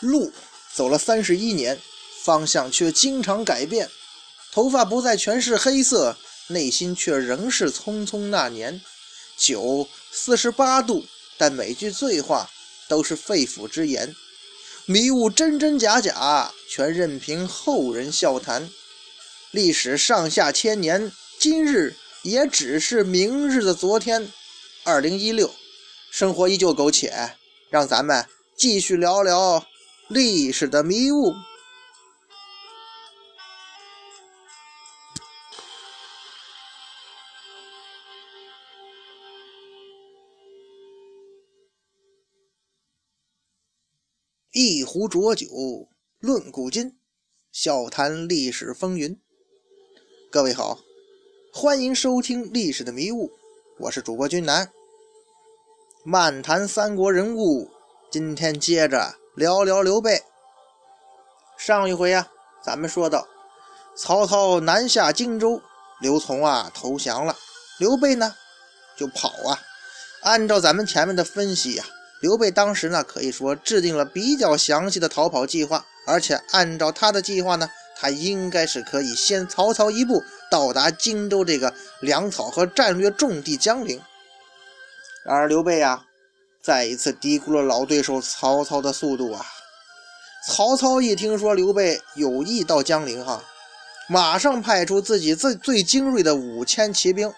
路走了三十一年，方向却经常改变。头发不再全是黑色，内心却仍是匆匆那年。酒四十八度，但每句醉话都是肺腑之言。迷雾真真假假，全任凭后人笑谈。历史上下千年，今日也只是明日的昨天。二零一六，生活依旧苟且，让咱们继续聊聊历史的迷雾。一壶浊酒论古今，笑谈历史风云。各位好，欢迎收听《历史的迷雾》，我是主播君南。漫谈三国人物，今天接着聊聊刘备。上一回啊，咱们说到曹操南下荆州，刘琮啊投降了，刘备呢就跑啊。按照咱们前面的分析呀，刘备当时呢可以说制定了比较详细的逃跑计划，而且按照他的计划呢。他应该是可以先曹操一步到达荆州这个粮草和战略重地江陵。然而刘备啊，再一次低估了老对手曹操的速度啊！曹操一听说刘备有意到江陵，哈，马上派出自己最最精锐的五千骑兵，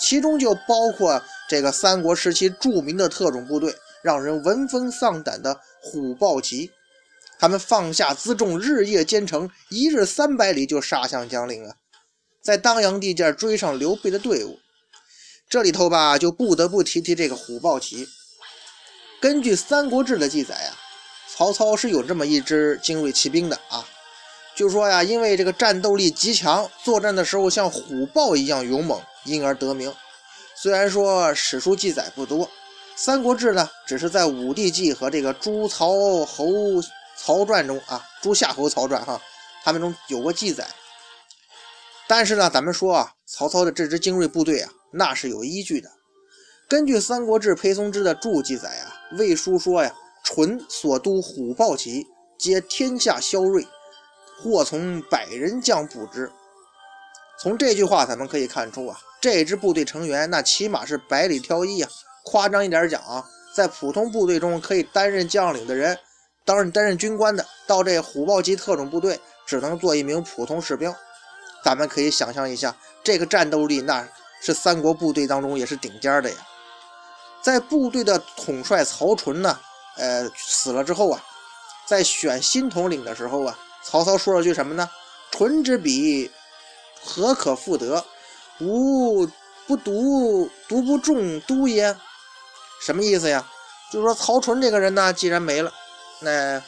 其中就包括这个三国时期著名的特种部队，让人闻风丧胆的虎豹骑。他们放下辎重，日夜兼程，一日三百里就杀向江陵啊！在当阳地界追上刘备的队伍。这里头吧，就不得不提提这个虎豹骑。根据《三国志》的记载啊，曹操是有这么一支精锐骑兵的啊。就说呀，因为这个战斗力极强，作战的时候像虎豹一样勇猛，因而得名。虽然说史书记载不多，《三国志》呢，只是在《武帝纪》和这个诸曹侯。曹传中啊，诸夏侯曹传哈，他们中有过记载。但是呢，咱们说啊，曹操的这支精锐部队啊，那是有依据的。根据《三国志·裴松之的注记载啊，魏书说呀：“纯所督虎豹骑，皆天下骁锐，或从百人将捕之。”从这句话咱们可以看出啊，这支部队成员那起码是百里挑一啊。夸张一点讲啊，在普通部队中可以担任将领的人。当然，担任军官的到这虎豹级特种部队，只能做一名普通士兵。咱们可以想象一下，这个战斗力那是三国部队当中也是顶尖的呀。在部队的统帅曹纯呢，呃，死了之后啊，在选新统领的时候啊，曹操说了句什么呢？“纯之笔，何可复得？吾不独独不中都耶？”什么意思呀？就是说曹纯这个人呢，既然没了。那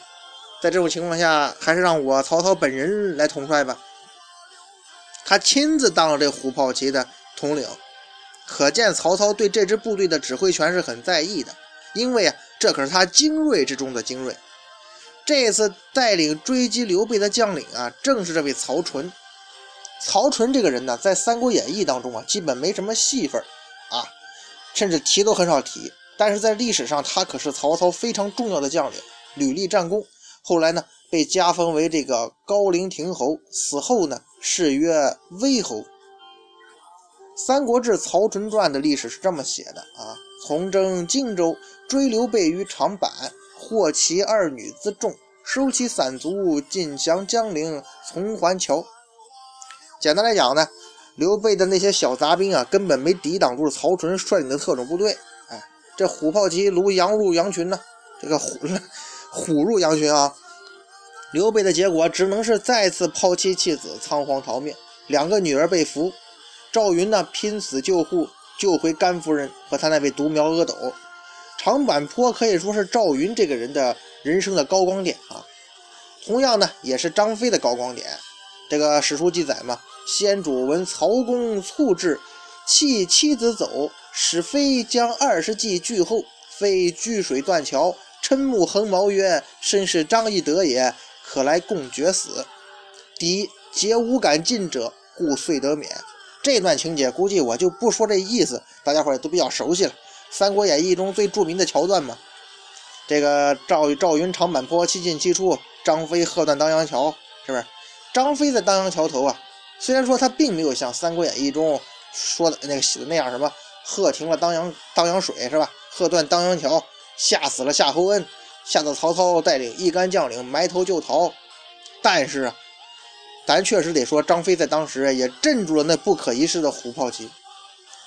在这种情况下，还是让我曹操本人来统帅吧。他亲自当了这虎豹骑的统领，可见曹操对这支部队的指挥权是很在意的。因为啊，这可是他精锐之中的精锐。这次带领追击刘备的将领啊，正是这位曹纯。曹纯这个人呢，在《三国演义》当中啊，基本没什么戏份啊，甚至提都很少提。但是在历史上，他可是曹操非常重要的将领。屡立战功，后来呢被加封为这个高陵亭侯，死后呢谥曰威侯。《三国志·曹纯传》的历史是这么写的啊：从征荆州，追刘备于长坂，获其二女辎重，收其散卒，进降江陵，从还桥。简单来讲呢，刘备的那些小杂兵啊，根本没抵挡住曹纯率领的特种部队。哎，这虎豹骑如羊入羊群呢，这个虎。虎入羊群啊！刘备的结果只能是再次抛妻弃子，仓皇逃命，两个女儿被俘。赵云呢，拼死救护，救回甘夫人和他那位独苗阿斗。长坂坡可以说是赵云这个人的人生的高光点啊。同样呢，也是张飞的高光点。这个史书记载嘛，先主闻曹公猝至，弃妻子走，使飞将二十骑拒后，飞拒水断桥。嗔目横矛曰：“身是张翼德也，可来共决死。”敌，皆无敢进者，故遂得免。这段情节估计我就不说这意思，大家伙也都比较熟悉了，《三国演义》中最著名的桥段嘛。这个赵赵云长坂坡七进七出，张飞喝断当阳桥，是不是？张飞在当阳桥头啊，虽然说他并没有像《三国演义》中说的那个写的那样，什么喝停了当阳当阳水，是吧？喝断当阳桥，吓死了夏侯恩，吓得曹操带领一干将领埋头就逃。但是啊，咱确实得说，张飞在当时也镇住了那不可一世的虎豹骑，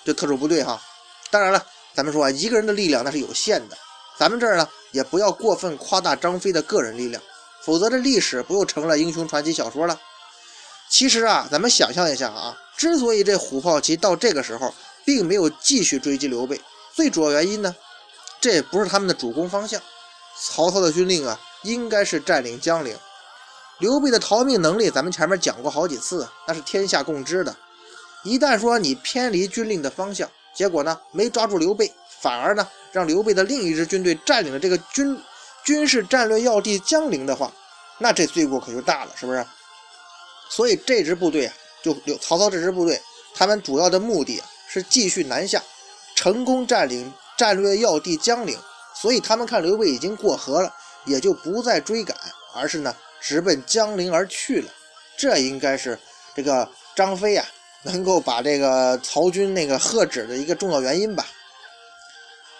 就特种部队哈。当然了，咱们说啊，一个人的力量那是有限的，咱们这儿呢也不要过分夸大张飞的个人力量，否则这历史不又成了英雄传奇小说了？其实啊，咱们想象一下啊，之所以这虎豹骑到这个时候并没有继续追击刘备，最主要原因呢，这也不是他们的主攻方向。曹操的军令啊，应该是占领江陵。刘备的逃命能力，咱们前面讲过好几次，那是天下共知的。一旦说你偏离军令的方向，结果呢，没抓住刘备，反而呢，让刘备的另一支军队占领了这个军军事战略要地江陵的话，那这罪过可就大了，是不是？所以这支部队啊，就刘曹操这支部队，他们主要的目的啊是继续南下，成功占领战略要地江陵。所以他们看刘备已经过河了，也就不再追赶，而是呢，直奔江陵而去了。这应该是这个张飞呀。能够把这个曹军那个喝止的一个重要原因吧。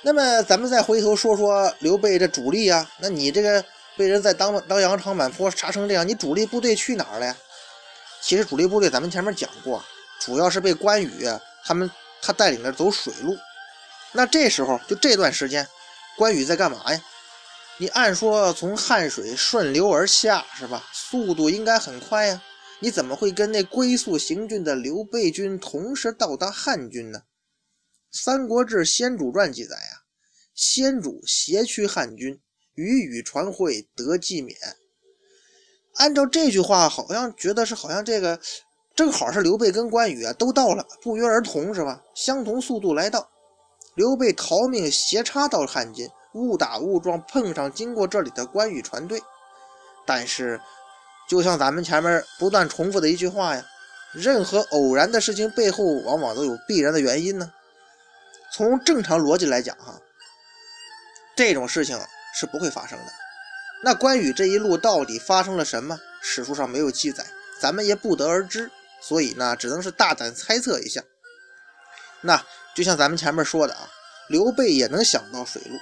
那么咱们再回头说说刘备这主力啊，那你这个被人在当当阳长坂坡杀成这样，你主力部队去哪儿了呀？其实主力部队咱们前面讲过，主要是被关羽他们他带领着走水路。那这时候就这段时间，关羽在干嘛呀？你按说从汉水顺流而下是吧？速度应该很快呀。你怎么会跟那龟速行军的刘备军同时到达汉军呢？《三国志·先主传》记载啊，先主挟驱汉军，与语传会得纪免。按照这句话，好像觉得是好像这个正好是刘备跟关羽啊都到了，不约而同是吧？相同速度来到，刘备逃命斜插到汉津，误打误撞碰上经过这里的关羽船队，但是。就像咱们前面不断重复的一句话呀，任何偶然的事情背后往往都有必然的原因呢。从正常逻辑来讲，哈，这种事情是不会发生的。那关羽这一路到底发生了什么？史书上没有记载，咱们也不得而知。所以呢，只能是大胆猜测一下。那就像咱们前面说的啊，刘备也能想到水路，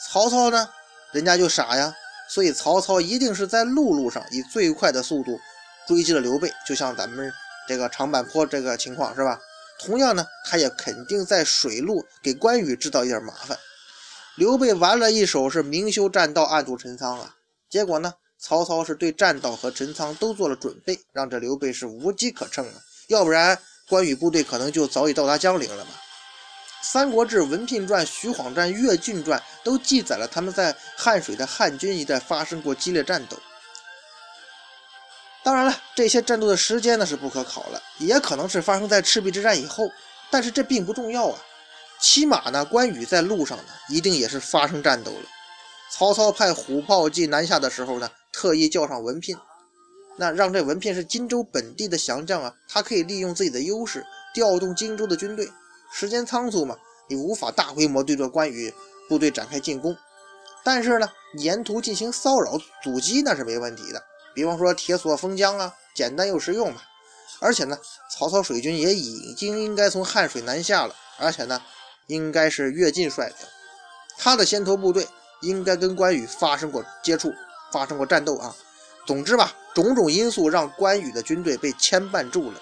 曹操呢，人家就傻呀。所以曹操一定是在陆路上以最快的速度追击了刘备，就像咱们这个长坂坡这个情况是吧？同样呢，他也肯定在水路给关羽制造一点麻烦。刘备玩了一手是明修栈道，暗度陈仓啊。结果呢，曹操是对栈道和陈仓都做了准备，让这刘备是无机可乘啊。要不然关羽部队可能就早已到达江陵了吧。《三国志·文聘传》《徐晃传》《乐进传》都记载了他们在汉水的汉军一带发生过激烈战斗。当然了，这些战斗的时间呢是不可考了，也可能是发生在赤壁之战以后。但是这并不重要啊，起码呢，关羽在路上呢一定也是发生战斗了。曹操派虎豹骑南下的时候呢，特意叫上文聘，那让这文聘是荆州本地的降将啊，他可以利用自己的优势调动荆州的军队。时间仓促嘛，你无法大规模对着关羽部队展开进攻，但是呢，沿途进行骚扰阻击那是没问题的。比方说铁索封疆啊，简单又实用嘛。而且呢，曹操水军也已经应该从汉水南下了，而且呢，应该是跃进率领，他的先头部队应该跟关羽发生过接触，发生过战斗啊。总之吧，种种因素让关羽的军队被牵绊住了。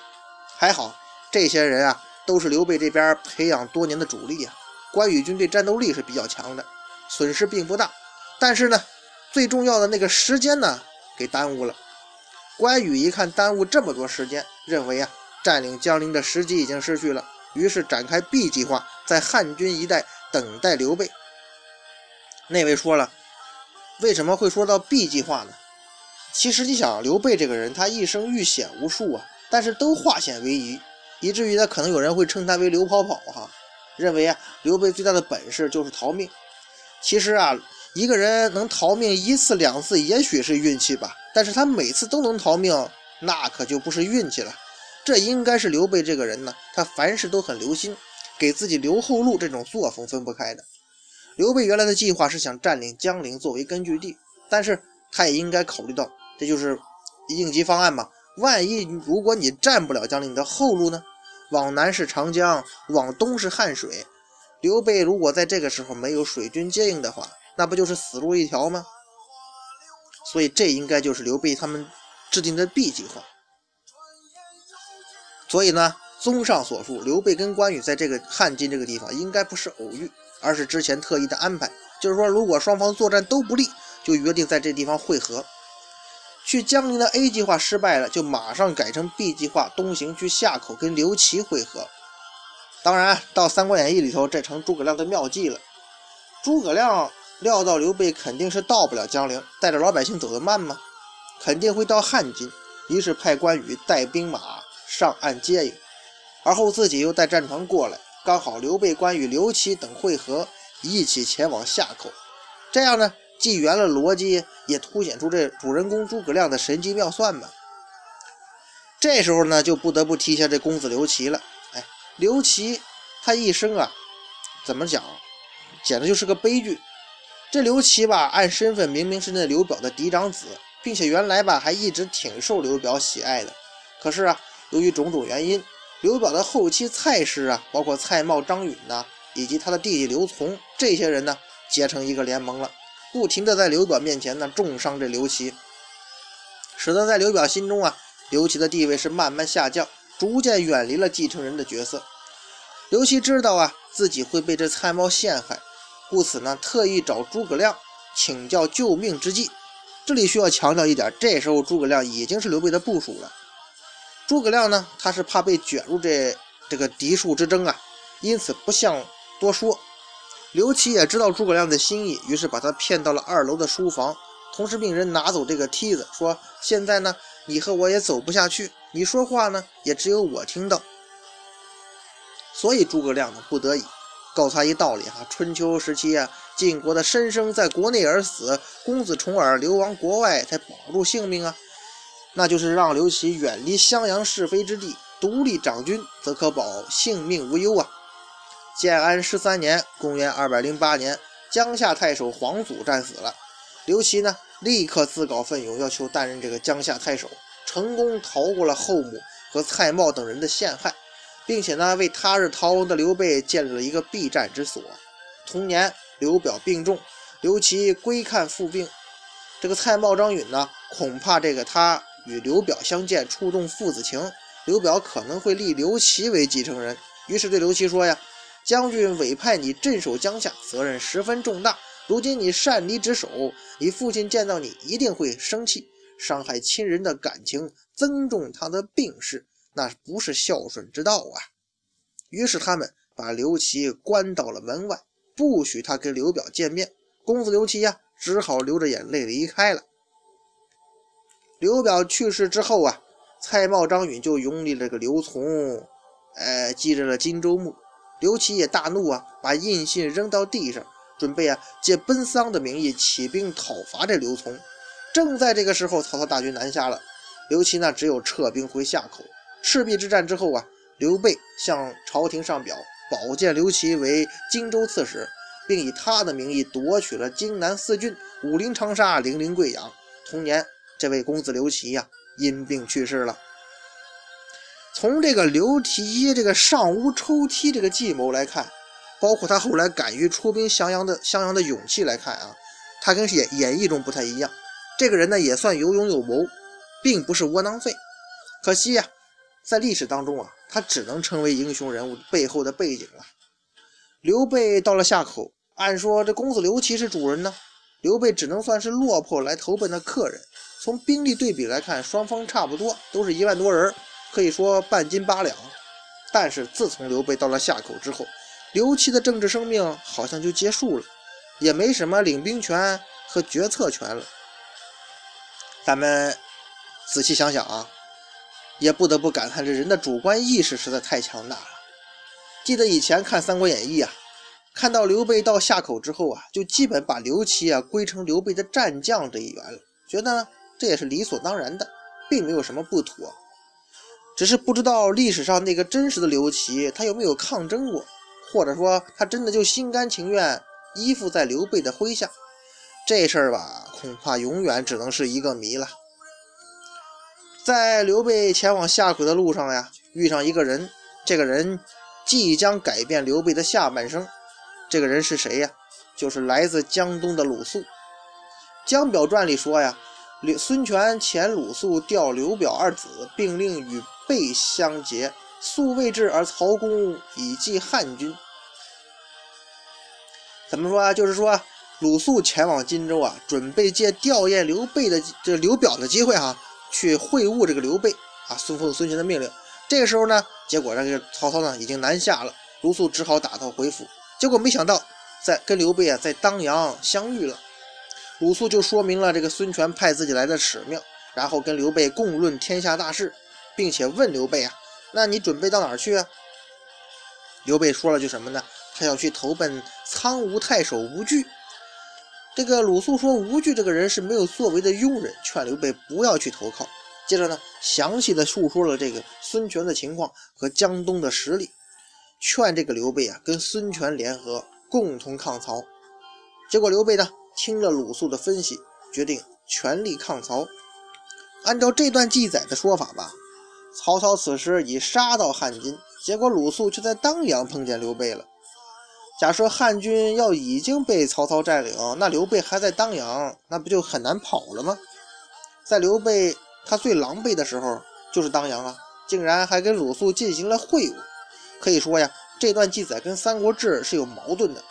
还好，这些人啊。都是刘备这边培养多年的主力啊，关羽军队战斗力是比较强的，损失并不大。但是呢，最重要的那个时间呢，给耽误了。关羽一看耽误这么多时间，认为啊，占领江陵的时机已经失去了，于是展开 B 计划，在汉军一带等待刘备。那位说了，为什么会说到 B 计划呢？其实你想，刘备这个人，他一生遇险无数啊，但是都化险为夷。以至于呢，可能有人会称他为刘跑跑哈，认为啊，刘备最大的本事就是逃命。其实啊，一个人能逃命一次两次，也许是运气吧，但是他每次都能逃命，那可就不是运气了。这应该是刘备这个人呢，他凡事都很留心，给自己留后路这种作风分不开的。刘备原来的计划是想占领江陵作为根据地，但是他也应该考虑到，这就是应急方案嘛。万一如果你占不了江陵，你的后路呢？往南是长江，往东是汉水。刘备如果在这个时候没有水军接应的话，那不就是死路一条吗？所以这应该就是刘备他们制定的 B 计划。所以呢，综上所述，刘备跟关羽在这个汉津这个地方应该不是偶遇，而是之前特意的安排。就是说，如果双方作战都不利，就约定在这地方会合。去江陵的 A 计划失败了，就马上改成 B 计划，东行去夏口跟刘琦会合。当然，到《三国演义》里头，这成诸葛亮的妙计了。诸葛亮料到刘备肯定是到不了江陵，带着老百姓走得慢吗？肯定会到汉津，于是派关羽带兵马上岸接应，而后自己又带战船过来，刚好刘备、关羽、刘琦等会合，一起前往夏口。这样呢？既圆了逻辑，也凸显出这主人公诸葛亮的神机妙算嘛。这时候呢，就不得不提一下这公子刘琦了。哎，刘琦他一生啊，怎么讲，简直就是个悲剧。这刘琦吧，按身份明明是那刘表的嫡长子，并且原来吧还一直挺受刘表喜爱的。可是啊，由于种种原因，刘表的后期蔡氏啊，包括蔡瑁、张允呐，以及他的弟弟刘琮这些人呢，结成一个联盟了。不停地在刘表面前呢重伤这刘琦，使得在刘表心中啊，刘琦的地位是慢慢下降，逐渐远离了继承人的角色。刘琦知道啊自己会被这蔡瑁陷害，故此呢特意找诸葛亮请教救命之计。这里需要强调一点，这时候诸葛亮已经是刘备的部属了。诸葛亮呢他是怕被卷入这这个嫡庶之争啊，因此不想多说。刘琦也知道诸葛亮的心意，于是把他骗到了二楼的书房，同时命人拿走这个梯子，说：“现在呢，你和我也走不下去，你说话呢，也只有我听到。”所以诸葛亮呢，不得已告诉他一道理：哈，春秋时期啊，晋国的申生在国内而死，公子重耳流亡国外才保住性命啊，那就是让刘琦远离襄阳是非之地，独立掌军，则可保性命无忧啊。建安十三年（公元208年），江夏太守黄祖战死了。刘琦呢，立刻自告奋勇，要求担任这个江夏太守，成功逃过了后母和蔡瑁等人的陷害，并且呢，为他日逃亡的刘备建立了一个避战之所。同年，刘表病重，刘琦归看父病。这个蔡瑁、张允呢，恐怕这个他与刘表相见，触动父子情，刘表可能会立刘琦为继承人，于是对刘琦说呀。将军委派你镇守江夏，责任十分重大。如今你擅离职守，你父亲见到你一定会生气，伤害亲人的感情，增重他的病势，那不是孝顺之道啊！于是他们把刘琦关到了门外，不许他跟刘表见面。公子刘琦呀，只好流着眼泪离开了。刘表去世之后啊，蔡瑁、张允就拥立了个刘琮，哎，继任了荆州牧。刘琦也大怒啊，把印信扔到地上，准备啊借奔丧的名义起兵讨伐这刘琮。正在这个时候，曹操大军南下了，刘琦呢只有撤兵回夏口。赤壁之战之后啊，刘备向朝廷上表，保荐刘琦为荆州刺史，并以他的名义夺取了荆南四郡：武陵、长沙、零陵、贵阳。同年，这位公子刘琦呀因病去世了。从这个刘琦这个上屋抽梯这个计谋来看，包括他后来敢于出兵襄阳的襄阳的勇气来看啊，他跟演演绎中不太一样。这个人呢也算有勇有谋，并不是窝囊废。可惜呀，在历史当中啊，他只能成为英雄人物背后的背景了。刘备到了夏口，按说这公子刘琦是主人呢，刘备只能算是落魄来投奔的客人。从兵力对比来看，双方差不多，都是一万多人。可以说半斤八两，但是自从刘备到了夏口之后，刘琦的政治生命好像就结束了，也没什么领兵权和决策权了。咱们仔细想想啊，也不得不感叹这人的主观意识实在太强大了。记得以前看《三国演义》啊，看到刘备到夏口之后啊，就基本把刘琦啊归成刘备的战将这一员了，觉得呢这也是理所当然的，并没有什么不妥。只是不知道历史上那个真实的刘琦，他有没有抗争过，或者说他真的就心甘情愿依附在刘备的麾下。这事儿吧，恐怕永远只能是一个谜了。在刘备前往下邳的路上呀，遇上一个人，这个人即将改变刘备的下半生。这个人是谁呀？就是来自江东的鲁肃。《江表传》里说呀，孙权遣鲁肃调刘表二子，并令与备相结。肃未至，而曹公以继汉军。怎么说啊？就是说鲁肃前往荆州啊，准备借吊唁刘备的这刘表的机会哈。去会晤这个刘备啊，孙奉孙权的命令。这个时候呢，结果这个曹操呢已经南下了，鲁肃只好打道回府。结果没想到，在跟刘备啊在当阳相遇了。鲁肃就说明了这个孙权派自己来的使命，然后跟刘备共论天下大事，并且问刘备啊，那你准备到哪儿去啊？刘备说了句什么呢？他要去投奔苍梧太守吴惧。这个鲁肃说，吴惧这个人是没有作为的庸人，劝刘备不要去投靠。接着呢，详细的述说了这个孙权的情况和江东的实力，劝这个刘备啊跟孙权联合，共同抗曹。结果刘备呢听了鲁肃的分析，决定全力抗曹。按照这段记载的说法吧，曹操此时已杀到汉津，结果鲁肃却在当阳碰见刘备了。假设汉军要已经被曹操占领，那刘备还在当阳，那不就很难跑了吗？在刘备他最狼狈的时候，就是当阳啊，竟然还跟鲁肃进行了会晤。可以说呀，这段记载跟《三国志》是有矛盾的，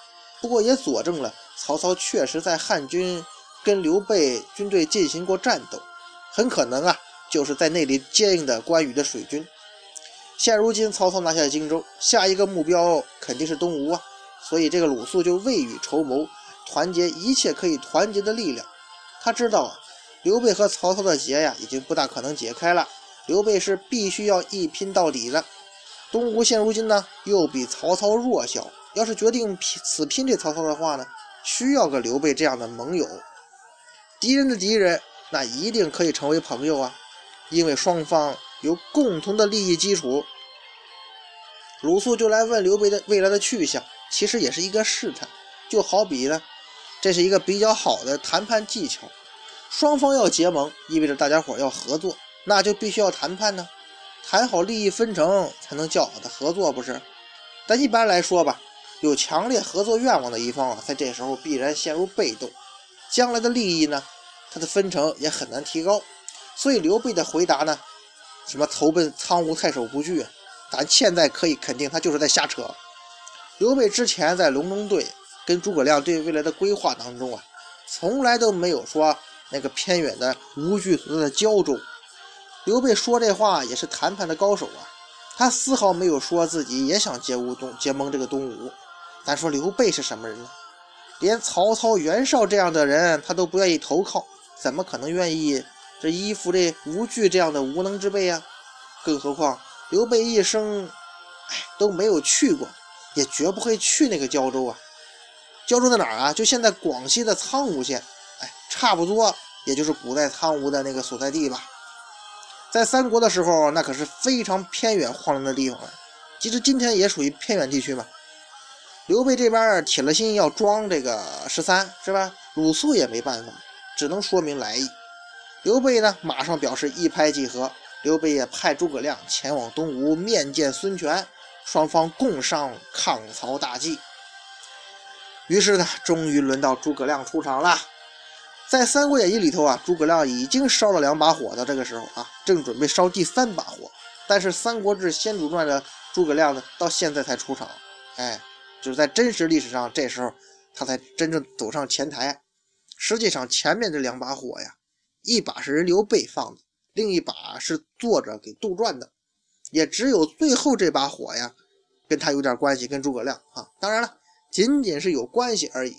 不过也佐证了曹操确实在汉军跟刘备军队进行过战斗，很可能啊，就是在那里接应的关羽的水军。现如今曹操拿下荆州，下一个目标肯定是东吴啊。所以，这个鲁肃就未雨绸缪，团结一切可以团结的力量。他知道啊，刘备和曹操的结呀，已经不大可能解开了。刘备是必须要一拼到底的。东吴现如今呢，又比曹操弱小。要是决定拼死拼这曹操的话呢，需要个刘备这样的盟友。敌人的敌人，那一定可以成为朋友啊，因为双方有共同的利益基础。鲁肃就来问刘备的未来的去向。其实也是一个试探，就好比呢，这是一个比较好的谈判技巧。双方要结盟，意味着大家伙要合作，那就必须要谈判呢，谈好利益分成才能较好的合作，不是？但一般来说吧，有强烈合作愿望的一方啊，在这时候必然陷入被动，将来的利益呢，它的分成也很难提高。所以刘备的回答呢，什么投奔苍梧太守吴惧，咱现在可以肯定他就是在瞎扯。刘备之前在隆中对跟诸葛亮对未来的规划当中啊，从来都没有说那个偏远的吴惧所在的胶州。刘备说这话也是谈判的高手啊，他丝毫没有说自己也想结吴东结盟这个东吴。咱说刘备是什么人呢？连曹操、袁绍这样的人他都不愿意投靠，怎么可能愿意这依附这吴惧这样的无能之辈啊？更何况刘备一生哎都没有去过。也绝不会去那个胶州啊！胶州在哪儿啊？就现在广西的苍梧县，哎，差不多也就是古代苍梧的那个所在地吧。在三国的时候，那可是非常偏远荒凉的地方了。其实今天也属于偏远地区嘛。刘备这边铁了心要装这个十三，是吧？鲁肃也没办法，只能说明来意。刘备呢，马上表示一拍即合。刘备也派诸葛亮前往东吴面见孙权。双方共商抗曹大计，于是呢，终于轮到诸葛亮出场了。在《三国演义》里头啊，诸葛亮已经烧了两把火的这个时候啊，正准备烧第三把火。但是《三国志·先主传》的诸葛亮呢，到现在才出场。哎，就是在真实历史上，这时候他才真正走上前台。实际上，前面这两把火呀，一把是人刘备放的，另一把是作者给杜撰的。也只有最后这把火呀，跟他有点关系，跟诸葛亮啊，当然了，仅仅是有关系而已。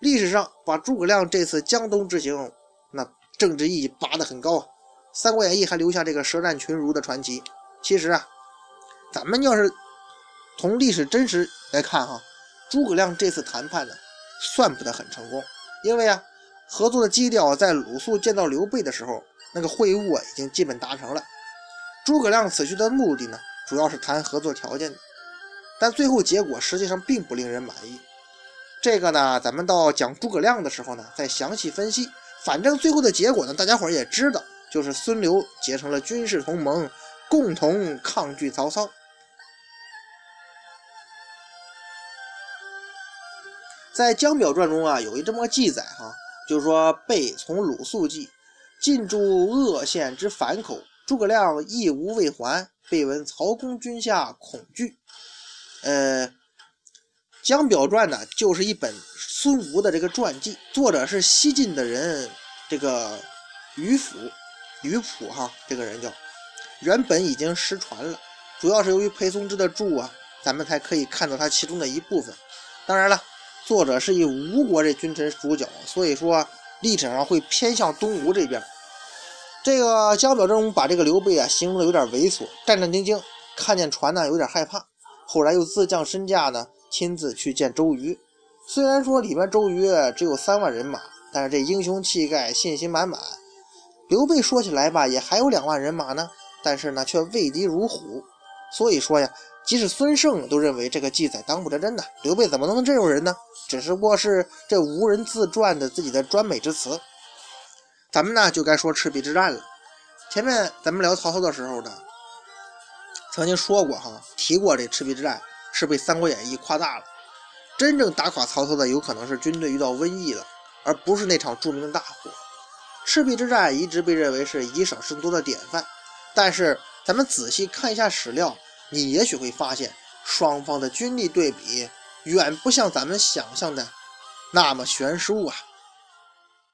历史上把诸葛亮这次江东之行，那政治意义拔得很高啊。《三国演义》还留下这个舌战群儒的传奇。其实啊，咱们要是从历史真实来看哈，诸葛亮这次谈判呢，算不得很成功，因为啊，合作的基调在鲁肃见到刘备的时候，那个会晤啊，已经基本达成了。诸葛亮此去的目的呢，主要是谈合作条件，但最后结果实际上并不令人满意。这个呢，咱们到讲诸葛亮的时候呢，再详细分析。反正最后的结果呢，大家伙也知道，就是孙刘结成了军事同盟，共同抗拒曹操。在《江表传》中啊，有一这么个记载哈，就是说备从鲁肃计，进驻鄂县之樊口，诸葛亮亦无未还，备闻曹公军下，恐惧。呃。《江表传》呢，就是一本孙吴的这个传记，作者是西晋的人，这个于府、于普哈，这个人叫，原本已经失传了，主要是由于裴松之的注啊，咱们才可以看到他其中的一部分。当然了，作者是以吴国这君臣主角，所以说历史上会偏向东吴这边。这个《江表传》中把这个刘备啊形容的有点猥琐，战战兢兢，看见船呢有点害怕，后来又自降身价呢。亲自去见周瑜，虽然说里面周瑜只有三万人马，但是这英雄气概、信心满满。刘备说起来吧，也还有两万人马呢，但是呢却畏敌如虎。所以说呀，即使孙胜都认为这个记载当不得真的，刘备怎么能这种人呢？只不过是这无人自传的自己的专美之词。咱们呢就该说赤壁之战了。前面咱们聊曹操的时候呢，曾经说过哈，提过这赤壁之战。是被《三国演义》夸大了。真正打垮曹操的，有可能是军队遇到瘟疫了，而不是那场著名的大火。赤壁之战一直被认为是以少胜多的典范，但是咱们仔细看一下史料，你也许会发现，双方的军力对比远不像咱们想象的那么悬殊啊。